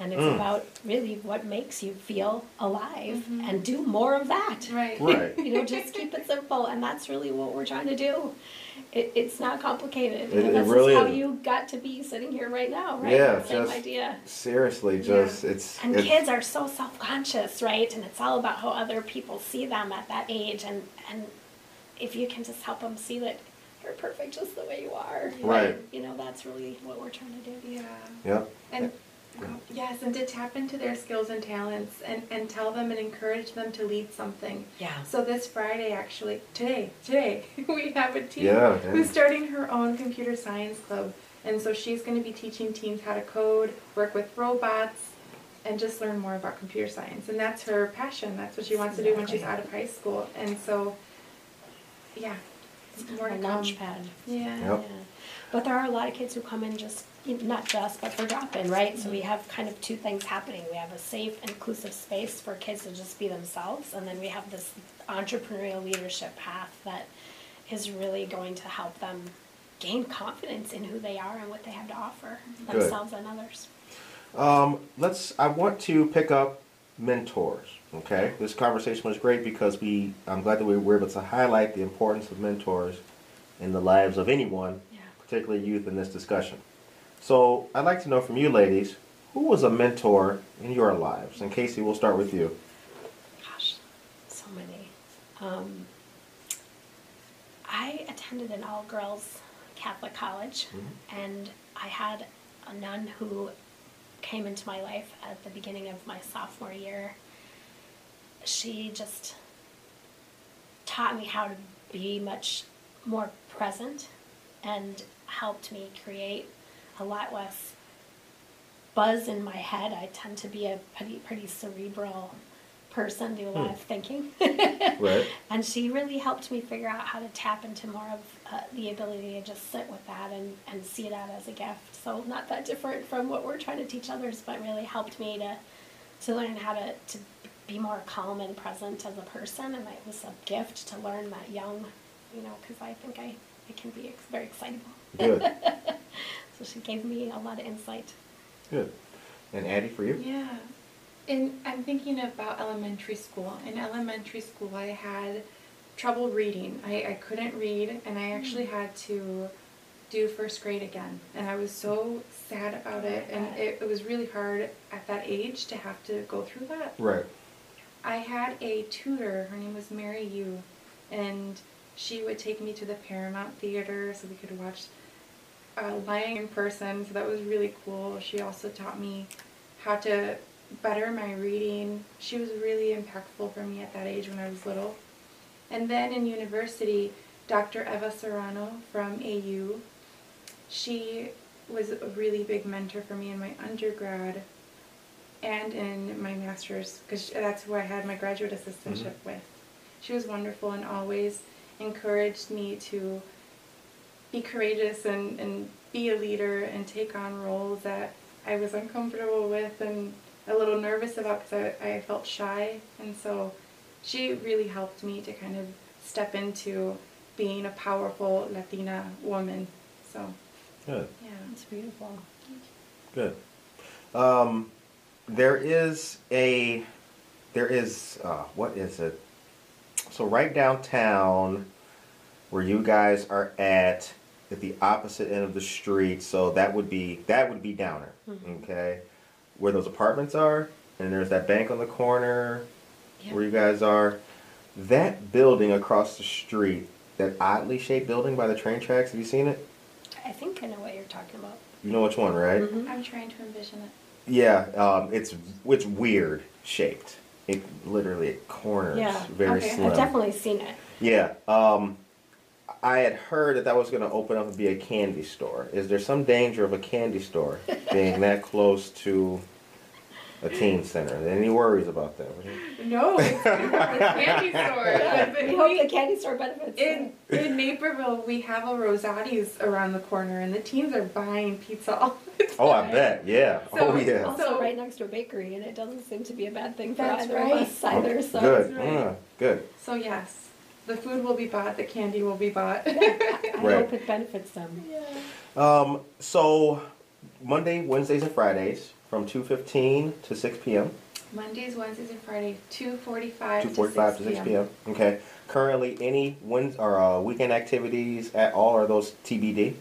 And it's Mm. about really what makes you feel alive and do more of that. Right. Right. you know, just keep it simple, and that's really what we're trying to do. It, it's not complicated. It- and it this really is how isn't. you got to be sitting here right now, right? Yeah, Same just- idea. Seriously, just it's And it's, kids are so self-conscious, right? And it's all about how other people see them at that age, and and if you can just help them see that you're perfect just the way you are, Right. You know, that's really what we're trying to do. Yeah. Yep. And yes, and to tap into their skills and talents and, and tell them and encourage them to lead something. Yeah. So this Friday, actually, today, today, we have a teen Yeah, yeah. who's starting her own computer science club. And so she's going to be teaching teens how to code, work with robots, and just learn more about computer science. And that's her passion. That's what she wants to do when she's out of high school. And so, yeah, more a to launch pad. Yeah. Yep. Yeah. But there are a lot of kids who come in just, not just, but for drop-in, right? So we Mm-hmm. have kind of two things happening. We have a safe, inclusive space for kids to just be themselves, and then we have this entrepreneurial leadership path that is really going to help them gain confidence in who they are and what they have to offer Good. themselves and others. Um, let's. I want to pick up mentors. Okay, this conversation was great because we. I'm glad that we were able to highlight the importance of mentors in the lives of anyone, Yeah. particularly youth, in this discussion. So I'd like to know from you, ladies, who was a mentor in your lives? And Casey, we'll start with you. Gosh, so many. Um, I attended an all girls Catholic college, and I had a nun who came into my life at the beginning of my sophomore year. She just taught me how to be much more present and helped me create a lot less buzz in my head. I tend to be a pretty pretty cerebral person, do a lot of thinking. Right. And she really helped me figure out how to tap into more of uh, the ability to just sit with that and, and see that as a gift. So not that different from what we're trying to teach others, but really helped me to to learn how to, to be more calm and present as a person. And it was a gift to learn that young, you know, because I think I, I can be ex- very excitable. Good. So she gave me a lot of insight. Good. And Addie, for you? Yeah. And I'm thinking about elementary school. In elementary school, I had trouble reading. I, I couldn't read, and I actually mm. had to do first grade again. And I was so sad about it, and it, it was really hard at that age to have to go through that. Right. I had a tutor, her name was Mary Yu, and she would take me to the Paramount Theater so we could watch uh, Lion in person, so that was really cool. She also taught me how to better my reading. She was really impactful for me at that age when I was little. And then in university, Dr. Eva Serrano from AU, she was a really big mentor for me in my undergrad and in my master's because that's who I had my graduate assistantship with. She was wonderful and always encouraged me to be courageous and, and be a leader and take on roles that I was uncomfortable with and a little nervous about because I, I felt shy. And so she really helped me to kind of step into being a powerful Latina woman. So, Good. yeah. It's beautiful. Good. Um, there is a, there is, uh, what is it? So right downtown, where you guys are at, at the opposite end of the street. So that would be that would be Downer, okay, where those apartments are, and there's that bank on the corner, Yeah. where you guys are. That building across the street, that oddly shaped building by the train tracks. Have you seen it? I think I know what you're talking about. You know which one, right? Mhm. I'm trying to envision it. Yeah, um, it's it's weird shaped. It literally it corners Yeah, very okay. I've slim. I've definitely seen it. Yeah. Um, I had heard that that was going to open up and be a candy store. Is there some danger of a candy store being that close to a teen center? Any worries about that? No, it's a candy store. We hope the candy store benefits. In in Naperville, we have a Rosati's around the corner, and the teens are buying pizza all the time. Oh, I bet. Yeah. So- oh, yeah. also So- right next to a bakery, and it doesn't seem to be a bad thing for That's either right. of us either. So good. right. Yeah, good. So yes, the food will be bought, the candy will be bought. I, I Right. hope it benefits them. Um, so Monday, Wednesdays, and Fridays from two fifteen to six p.m. Mondays, Wednesdays, and Fridays, two forty-five. Two forty-five to six p.m. Okay. Currently, any wins or uh, weekend activities at all are those TBD?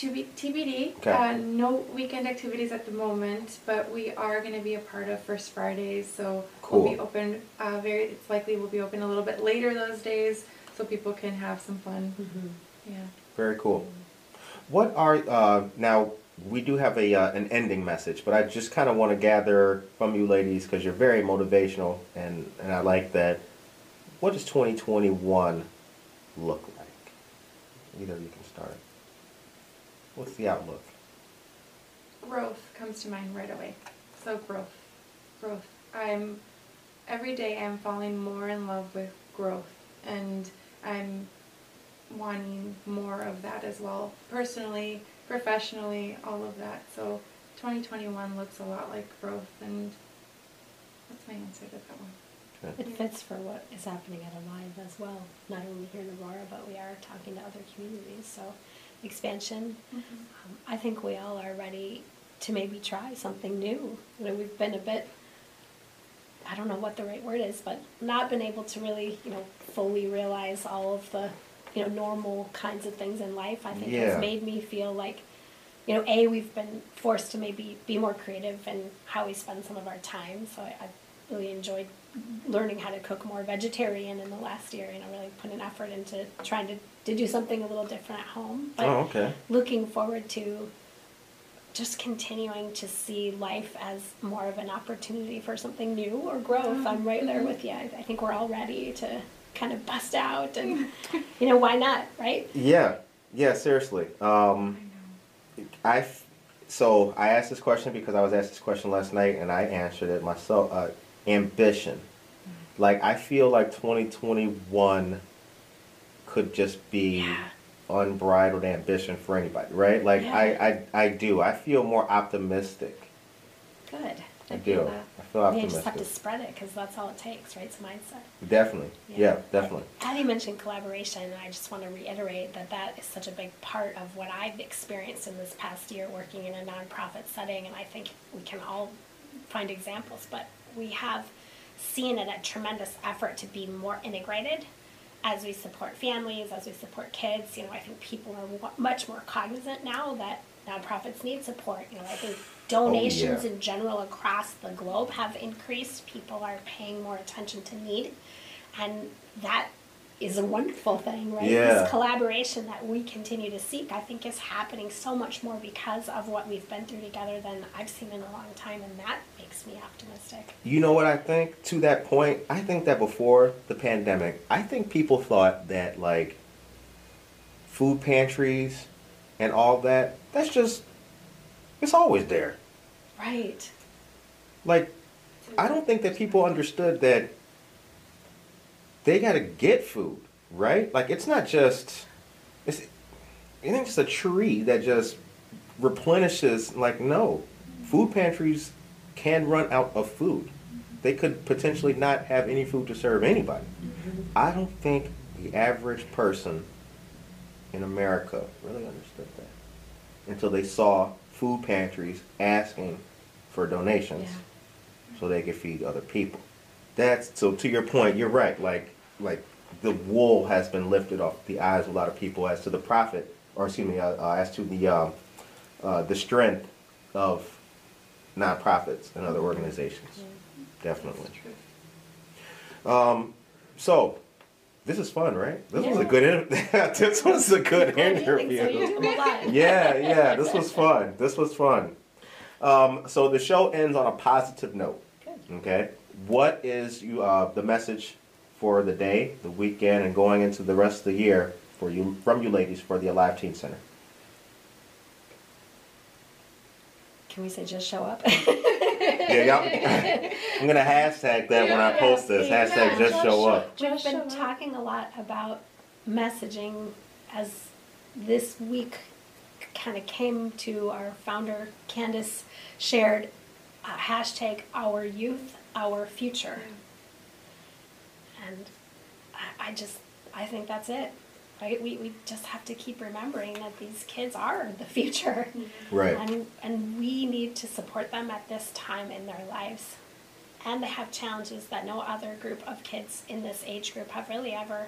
To be TBD. Okay. Uh, no weekend activities at the moment, but we are going to be a part of First Fridays, so we'll be open. Uh, very, it's likely we'll be open a little bit later those days, so people can have some fun. Mm-hmm. Yeah. Very cool. What are uh, now? We do have a uh, an ending message, but I just kind of want to gather from you ladies because you're very motivational, and and I like that. What does 2021 look like? Either of you can start. What's the outlook? growth comes to mind right away. So growth, growth. I'm every day I'm falling more in love with growth, and I'm wanting more of that as well, personally, professionally, all of that. So 2021 looks a lot like growth, and that's my answer to that one. It fits for what is happening at Alive as well. Not only here in Aurora, but we are talking to other communities. So expansion. Um, I think we all are ready to maybe try something new. You know, we've been a bit. I don't know what the right word is, but not been able to really, you know, fully realize all of the, you know, normal kinds of things in life. I think Yeah. has made me feel like, you know, a we've been forced to maybe be more creative in how we spend some of our time. So I, I really enjoyed learning how to cook more vegetarian in the last year. You know, really put an effort into trying to, to do something a little different at home. But oh, okay. looking forward to just continuing to see life as more of an opportunity for something new or growth. I'm right there with you. I, I think we're all ready to kind of bust out and, you know, why not, right? Yeah, yeah. Seriously. Um, I f- so I asked this question because I was asked this question last night and I answered it myself. Uh, ambition. Like I feel like 2021 could just be Yeah. unbridled ambition for anybody, right? Like Yeah. I, I I do. I feel more optimistic. Good. I, feel do. that. I feel optimistic. You just have to spread it because that's all it takes, right? It's mindset. Definitely. Yeah, definitely. Patty mentioned collaboration, and I just want to reiterate that that is such a big part of what I've experienced in this past year working in a nonprofit setting, and I think we can all find examples, but we have seen it a tremendous effort to be more integrated as we support families, as we support kids. You know, I think people are much more cognizant now that nonprofits need support. You know, I think oh, donations yeah. in general across the globe have increased. People are paying more attention to need, and that is a wonderful thing, right? Yeah. This collaboration that we continue to seek, I think, is happening so much more because of what we've been through together than I've seen in a long time, and that makes me optimistic. You know what I think? To that point, I think that before the pandemic, I think people thought that like food pantries and all that, that's just it's always there. Right. Like I don't think that people understood that they got to get food, right? Like it's not just it's you think it's a tree that just replenishes. Like no, food pantries can run out of food. They could potentially not have any food to serve anybody. I don't think the average person in America really understood that until they saw food pantries asking for donations so they could feed other people. That's so to your point, you're right. Like like the wool has been lifted off the eyes of a lot of people as to the profit, or excuse me, uh, uh, as to the um, uh, the strength of nonprofits and other organizations. Definitely. Um, so this is fun, right? This was a good. In- this was a good interview. so. You do a lot. yeah, yeah. This was fun. This was fun. Um, so the show ends on a positive note. Good. Okay. What is you uh, the message for the day, the weekend, and going into the rest of the year for you from you ladies for the Alive Teen Center? Can we say just show up? Yeah, y'all, I'm gonna hashtag that when I post this. Hashtag just show up. We've been up. talking a lot about messaging as this week kind of came to our founder, Candace, shared uh, hashtag our youth, our future. And I, I just, I think that's it. Right? We, we just have to keep remembering that these kids are the future. Right. And, and we need to support them at this time in their lives. And they have challenges that no other group of kids in this age group have really ever,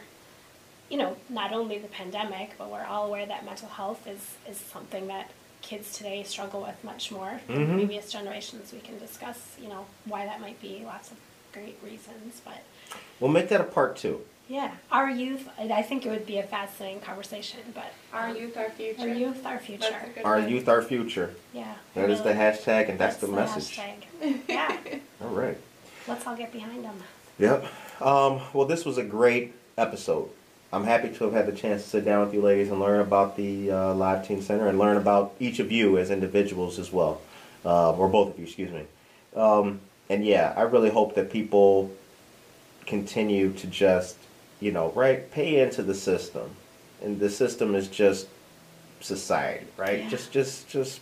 you know, not only the pandemic, but we're all aware that mental health is, is something that kids today struggle with much more than Mhm. previous generations. We can discuss, you know, why that might be, lots of great reasons. But We'll make that a part two. yeah, our youth, I I think it would be a fascinating conversation, but Our youth, our future. our youth, our That's future. a good Our one. youth, our future. Yeah. That is the hashtag, and that's, the, message. hashtag. Yeah, All right. let's all get behind them. Yep. Um, well, this was a great episode. I'm happy to have had the chance to sit down with you ladies and learn about the uh, Live Teen Center and learn about each of you as individuals as well, uh, or both of you, excuse me. Um, and yeah, I really hope that people continue to just, you know, right, pay into the system, and the system is just society, right? Yeah. Just, just, just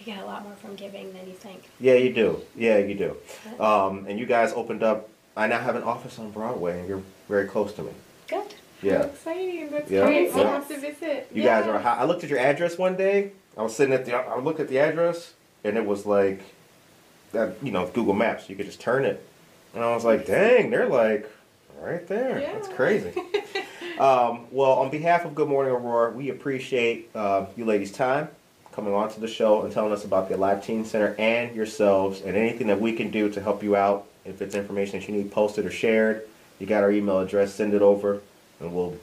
You get a lot more from giving than you think. yeah, you do. Yeah, you do. Um, and you guys opened up. I now have an office on Broadway, and you're very close to me. Good. How Yeah. exciting. That's Yeah, great. We'll yeah. have to visit. You guys are. hot. I looked at your address one day. I was sitting at the. I looked at the address, and it was like that. You know, Google Maps. You could just turn it, and I was like, "Dang, they're like right there. That's crazy." um, well, on behalf of Good Morning Aurora, we appreciate uh, you ladies' time coming on to the show and telling us about the Alive Teen Center and yourselves and anything that we can do to help you out. If it's information that you need posted or shared, you got our email address. Send it over, and we'll,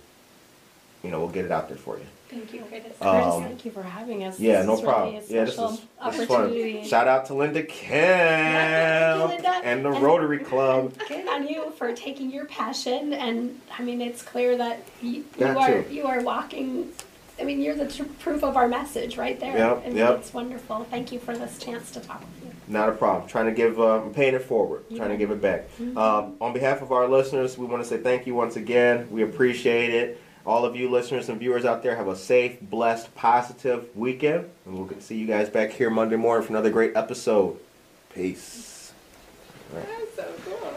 you know, we'll get it out there for you. Thank you, Curtis. Um, thank you for having us. Yeah, This no is really problem. a Yeah, this special is, this is fun. opportunity. Shout out to Linda Kemp Linda. and the And- Rotary Club. Good on you for taking your passion, and I mean, it's clear that you, you Got are to. you are walking. I mean, you're the tr- proof of our message right there. Yep, I mean, yep. It's wonderful. Thank you for this chance to talk with you. Not a problem. Trying to give, uh, I'm paying it forward. Trying to give it back. Um, on behalf of our listeners, we want to say thank you once again. We appreciate it. All of you listeners and viewers out there, have a safe, blessed, positive weekend. And we'll see you guys back here Monday morning for another great episode. Peace. That's so cool.